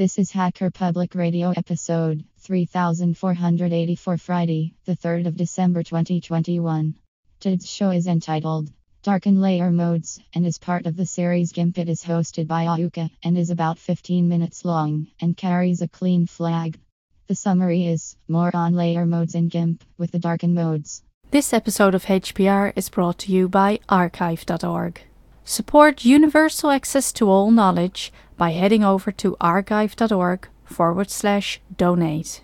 This is Hacker Public Radio episode 3484 Friday, the 3rd of December 2021. Today's show is entitled Darken Layer Modes and is part of the series GIMP. It is hosted by Ahuka and is about 15 minutes long and carries a clean flag. The summary is more on layer modes in GIMP with the darken modes. This episode of HPR is brought to you by archive.org. Support universal access to all knowledge by heading over to archive.org forward slash donate.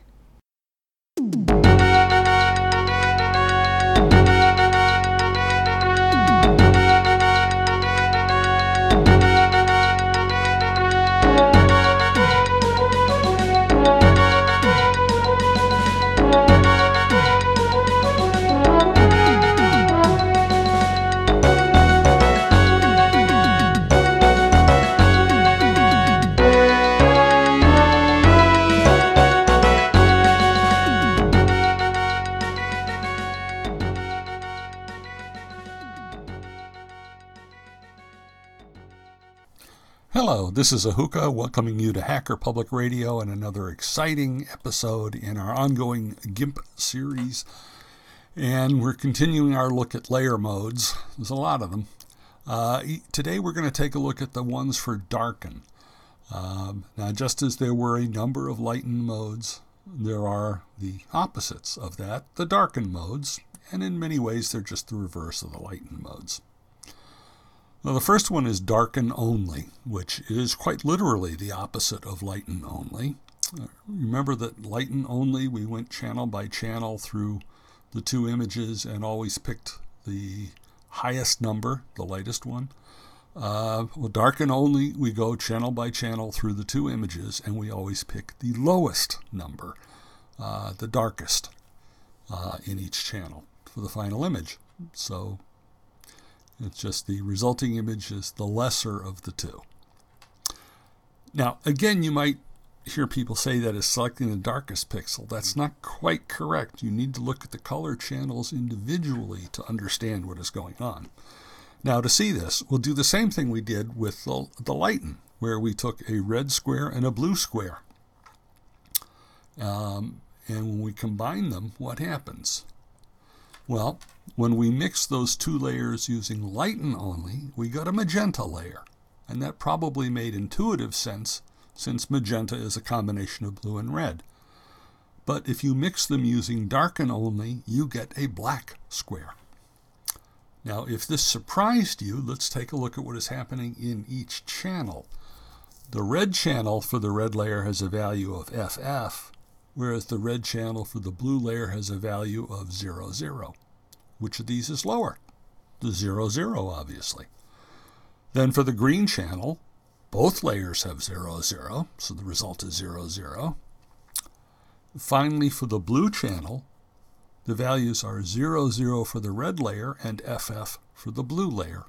Hello, this is Ahuka welcoming you to Hacker Public Radio and another exciting episode in our ongoing GIMP series. And we're continuing our look at layer modes. There's a lot of them. Uh, today we're going to take a look at the ones for darken. Um, now, just as there were a number of lighten modes, there are the opposites of that, the darken modes, and in many ways they're just the reverse of the lighten modes. Now, the first one is darken only, which is quite literally the opposite of lighten only. Remember that lighten only, we went channel by channel through the two images and always picked the highest number, the lightest one. Uh, well, darken only, we go channel by channel through the two images and we always pick the lowest number, uh, the darkest uh, in each channel for the final image. So it's just the resulting image is the lesser of the two. Now, again, you might hear people say that is selecting the darkest pixel. That's not quite correct. You need to look at the color channels individually to understand what is going on. Now, to see this, we'll do the same thing we did with the, the lighten, where we took a red square and a blue square. Um, and when we combine them, what happens? Well, when we mix those two layers using lighten only, we got a magenta layer. And that probably made intuitive sense since magenta is a combination of blue and red. But if you mix them using darken only, you get a black square. Now, if this surprised you, let's take a look at what is happening in each channel. The red channel for the red layer has a value of FF, whereas the red channel for the blue layer has a value of 0, 0. Which of these is lower? The 0, 0, obviously. Then for the green channel, both layers have 0, 0, so the result is 0, 0. Finally, for the blue channel, the values are 0, 0 for the red layer and FF for the blue layer.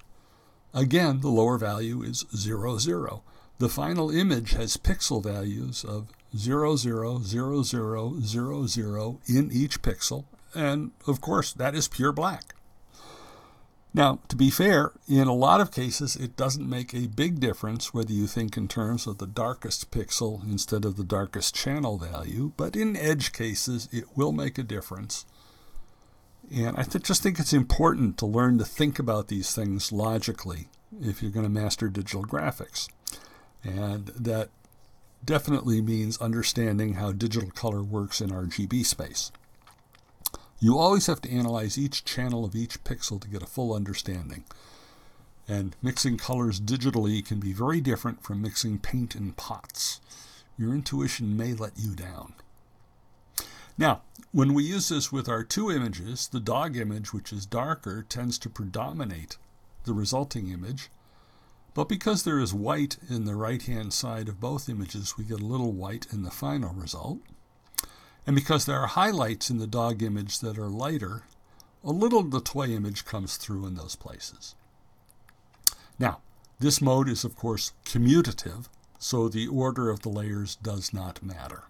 Again, the lower value is 0, 0. The final image has pixel values of 0, 0, 0, 0, 0, 0 in each pixel, and of course, that is pure black. Now, to be fair, in a lot of cases, it doesn't make a big difference whether you think in terms of the darkest pixel instead of the darkest channel value, but in edge cases, it will make a difference. And I th- just think it's important to learn to think about these things logically if you're going to master digital graphics. And that definitely means understanding how digital color works in RGB space. You always have to analyze each channel of each pixel to get a full understanding. And mixing colors digitally can be very different from mixing paint in pots. Your intuition may let you down. Now, when we use this with our two images, the dog image, which is darker, tends to predominate the resulting image. But because there is white in the right hand side of both images, we get a little white in the final result. And because there are highlights in the dog image that are lighter, a little of the toy image comes through in those places. Now, this mode is of course commutative, so the order of the layers does not matter.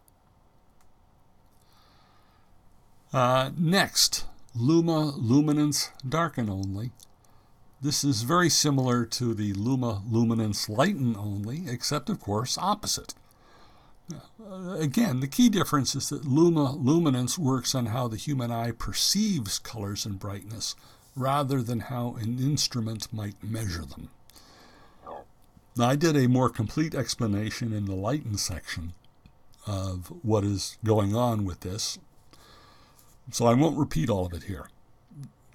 Uh, next, Luma Luminance Darken Only. This is very similar to the Luma Luminance Lighten Only, except of course opposite. Uh, again, the key difference is that luma luminance works on how the human eye perceives colors and brightness rather than how an instrument might measure them. Now, I did a more complete explanation in the lighten section of what is going on with this, so I won't repeat all of it here.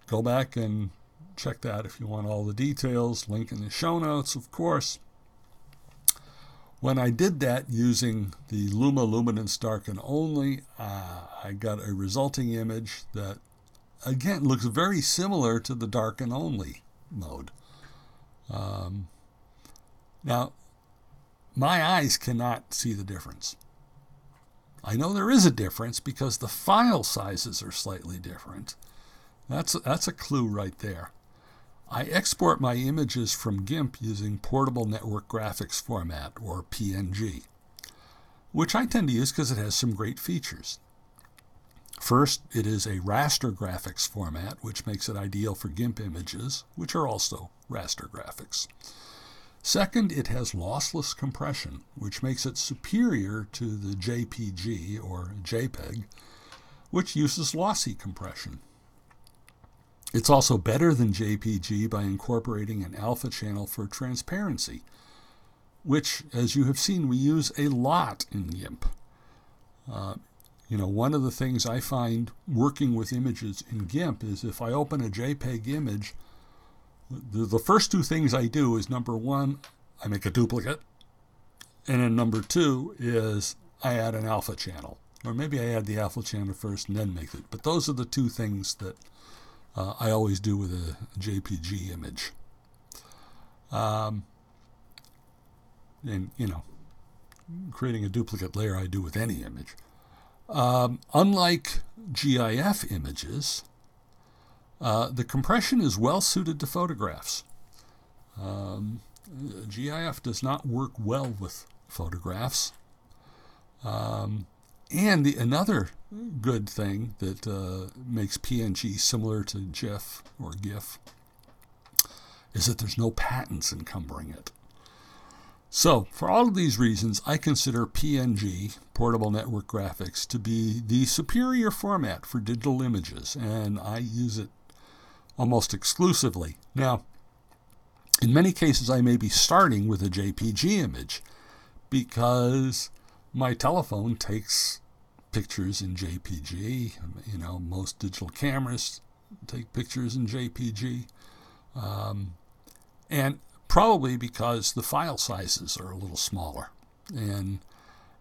Go back and check that if you want all the details. Link in the show notes, of course. When I did that using the Luma Luminance Darken only, uh, I got a resulting image that, again, looks very similar to the Darken only mode. Um, now, my eyes cannot see the difference. I know there is a difference because the file sizes are slightly different. That's that's a clue right there. I export my images from GIMP using Portable Network Graphics Format, or PNG, which I tend to use because it has some great features. First, it is a raster graphics format, which makes it ideal for GIMP images, which are also raster graphics. Second, it has lossless compression, which makes it superior to the JPG or JPEG, which uses lossy compression. It's also better than JPG by incorporating an alpha channel for transparency, which, as you have seen, we use a lot in GIMP. Uh, you know, one of the things I find working with images in GIMP is if I open a JPEG image, the, the first two things I do is number one, I make a duplicate, and then number two is I add an alpha channel. Or maybe I add the alpha channel first and then make it. But those are the two things that uh, I always do with a JPG image. Um, and, you know, creating a duplicate layer I do with any image. Um, unlike GIF images, uh, the compression is well suited to photographs. Um, GIF does not work well with photographs. Um, and the, another good thing that uh, makes PNG similar to GIF or GIF is that there's no patents encumbering it. So, for all of these reasons, I consider PNG, Portable Network Graphics, to be the superior format for digital images, and I use it almost exclusively. Now, in many cases, I may be starting with a JPG image because my telephone takes pictures in JPG. You know, most digital cameras take pictures in JPG. Um, and probably because the file sizes are a little smaller. And,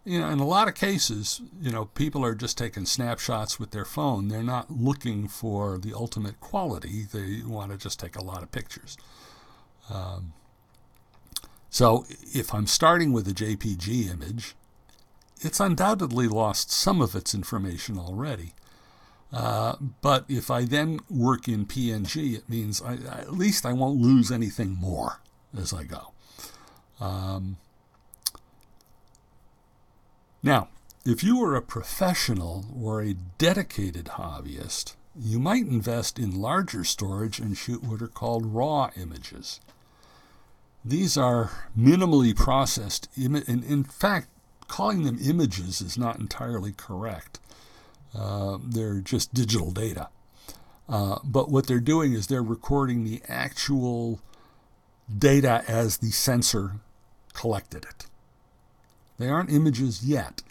you know, in a lot of cases, you know, people are just taking snapshots with their phone. They're not looking for the ultimate quality. They want to just take a lot of pictures. Um, so if I'm starting with a JPG image, it's undoubtedly lost some of its information already. Uh, but if I then work in PNG, it means I, at least I won't lose anything more as I go. Um, now, if you are a professional or a dedicated hobbyist, you might invest in larger storage and shoot what are called raw images. These are minimally processed, and in fact, calling them images is not entirely correct. Uh, they're just digital data. Uh, but what they're doing is they're recording the actual data as the sensor collected it. They aren't images yet.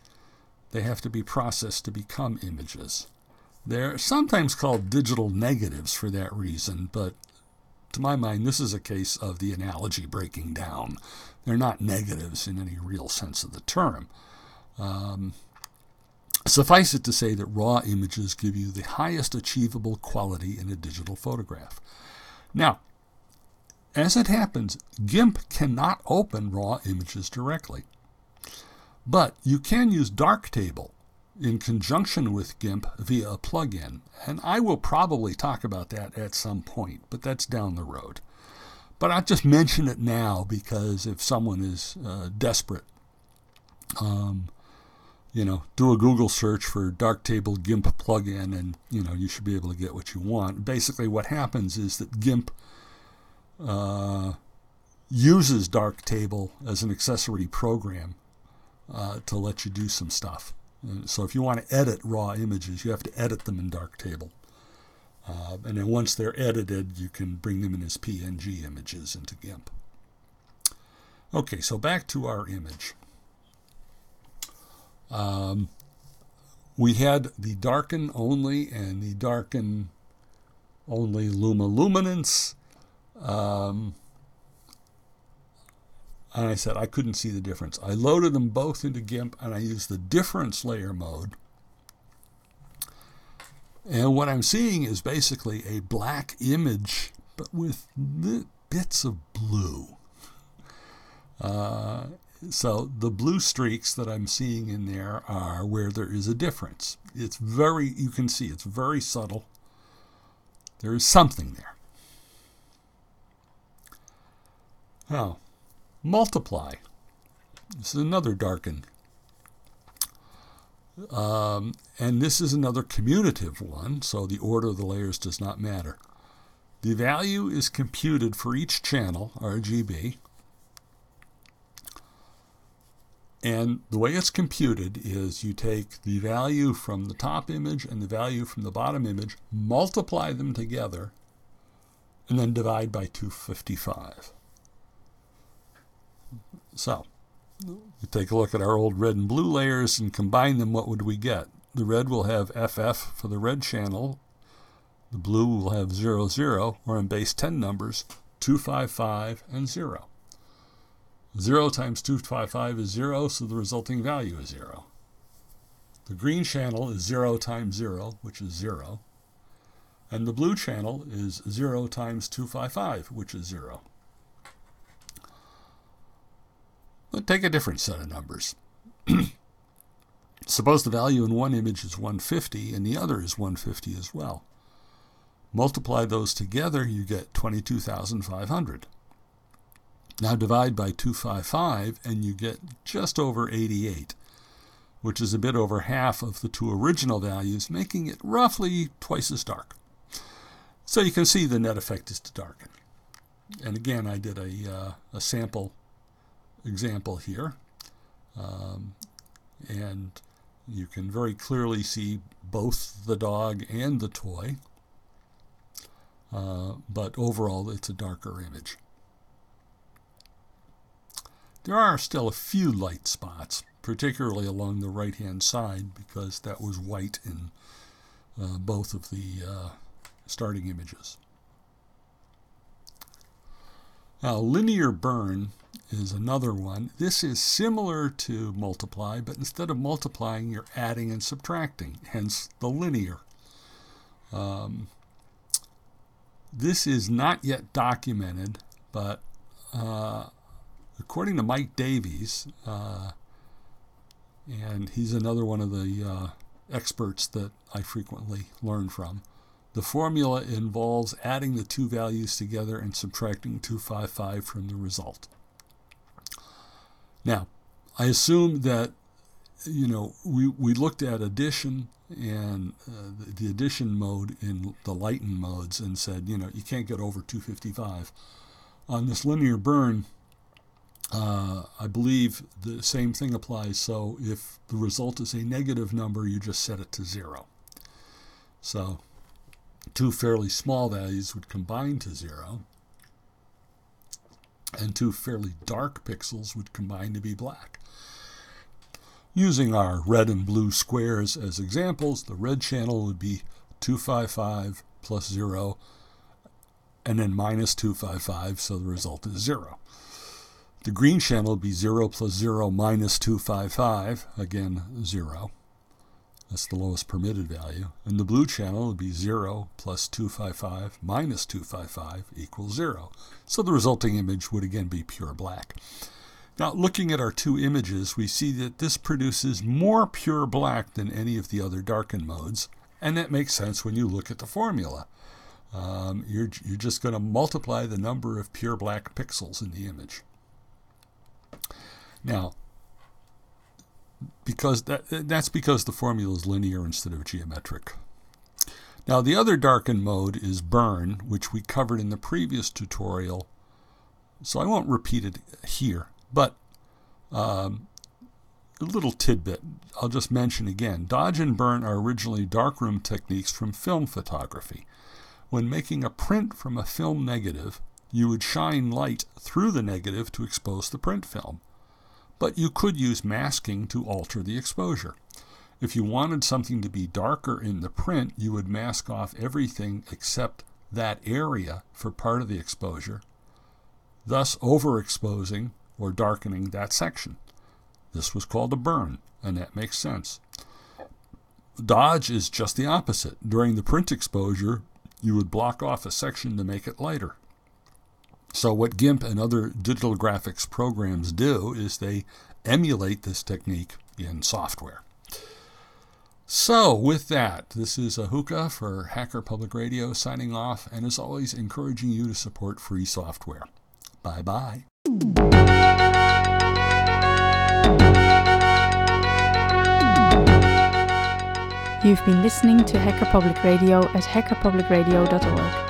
They have to be processed to become images. They're sometimes called digital negatives for that reason, but to my mind, this is a case of the analogy breaking down. They're not negatives in any real sense of the term. Um, suffice it to say that raw images give you the highest achievable quality in a digital photograph. Now, as it happens, GIMP cannot open raw images directly. But you can use Darktable in conjunction with GIMP via a plugin, and I will probably talk about that at some point, but that's down the road. But I'll just mention it now because if someone is uh, desperate, um, you know, do a Google search for Darktable GIMP plugin, and you know you should be able to get what you want. Basically, what happens is that GIMP uh, uses Darktable as an accessory program uh, to let you do some stuff. So if you want to edit raw images, you have to edit them in Darktable. Uh, and then once they're edited, you can bring them in as PNG images into GIMP. Okay, so back to our image. Um, we had the darken only and the darken only luma luminance. Um, and I said I couldn't see the difference. I loaded them both into GIMP and I used the difference layer mode. And what I'm seeing is basically a black image, but with bits of blue. Uh, so the blue streaks that I'm seeing in there are where there is a difference. It's very, you can see it's very subtle. There is something there. Now, multiply. This is another darken. Um, and this is another commutative one, so the order of the layers does not matter. The value is computed for each channel, RGB, and the way it's computed is you take the value from the top image and the value from the bottom image, multiply them together, and then divide by 255. So, we take a look at our old red and blue layers and combine them, what would we get? The red will have FF for the red channel, the blue will have 00, 0 or in base 10 numbers, 255 and 0. 0 times 255 is 0, so the resulting value is 0. The green channel is 0 times 0, which is 0. And the blue channel is 0 times 255, which is 0. But take a different set of numbers. Suppose the value in one image is 150 and the other is 150 as well. Multiply those together, you get 22,500. Now divide by 255 and you get just over 88, which is a bit over half of the two original values, making it roughly twice as dark. So you can see the net effect is to darken. And again, I did a, uh, a sample example here. Um, and you can very clearly see both the dog and the toy. Uh, but overall, it's a darker image. There are still a few light spots, particularly along the right hand side, because that was white in uh, both of the uh, starting images. Now, linear burn is another one. This is similar to multiply, but instead of multiplying, you're adding and subtracting, hence the linear. Um, this is not yet documented, but uh, according to Mike Davies, uh, and he's another one of the uh, experts that I frequently learn from, the formula involves adding the two values together and subtracting 255 from the result. Now, I assume that you know we, we looked at addition and uh, the, the, addition mode in the lighten modes and said you know you can't get over 255 on this linear burn uh, I believe the same thing applies. So if the result is a negative number you just set it to zero. So two fairly small values would combine to zero and two fairly dark pixels would combine to be black. Using our red and blue squares as examples, the red channel would be 255 plus 0 and then minus 255, so the result is 0. The green channel would be 0 plus 0 minus 255, again 0. That's the lowest permitted value. And the blue channel would be 0 plus 255 minus 255 equals 0. So the resulting image would again be pure black. Now, looking at our two images, we see that this produces more pure black than any of the other darken modes, and that makes sense when you look at the formula. Um, you're, you're just going to multiply the number of pure black pixels in the image. Now, because that, that's because the formula is linear instead of geometric. Now the other darken mode is burn, which we covered in the previous tutorial, so I won't repeat it here, but um, a little tidbit I'll just mention again. Dodge and burn are originally darkroom techniques from film photography. When making a print from a film negative, you would shine light through the negative to expose the print film. But you could use masking to alter the exposure. If you wanted something to be darker in the print, you would mask off everything except that area for part of the exposure, thus overexposing or darkening that section. This was called a burn, and that makes sense. Dodge is just the opposite. During the print exposure, you would block off a section to make it lighter. So, what GIMP and other digital graphics programs do is they emulate this technique in software. So, with that, this is Ahuka for Hacker Public Radio signing off, and as always, encouraging you to support free software. Bye bye. You've been listening to Hacker Public Radio at hackerpublicradio.org.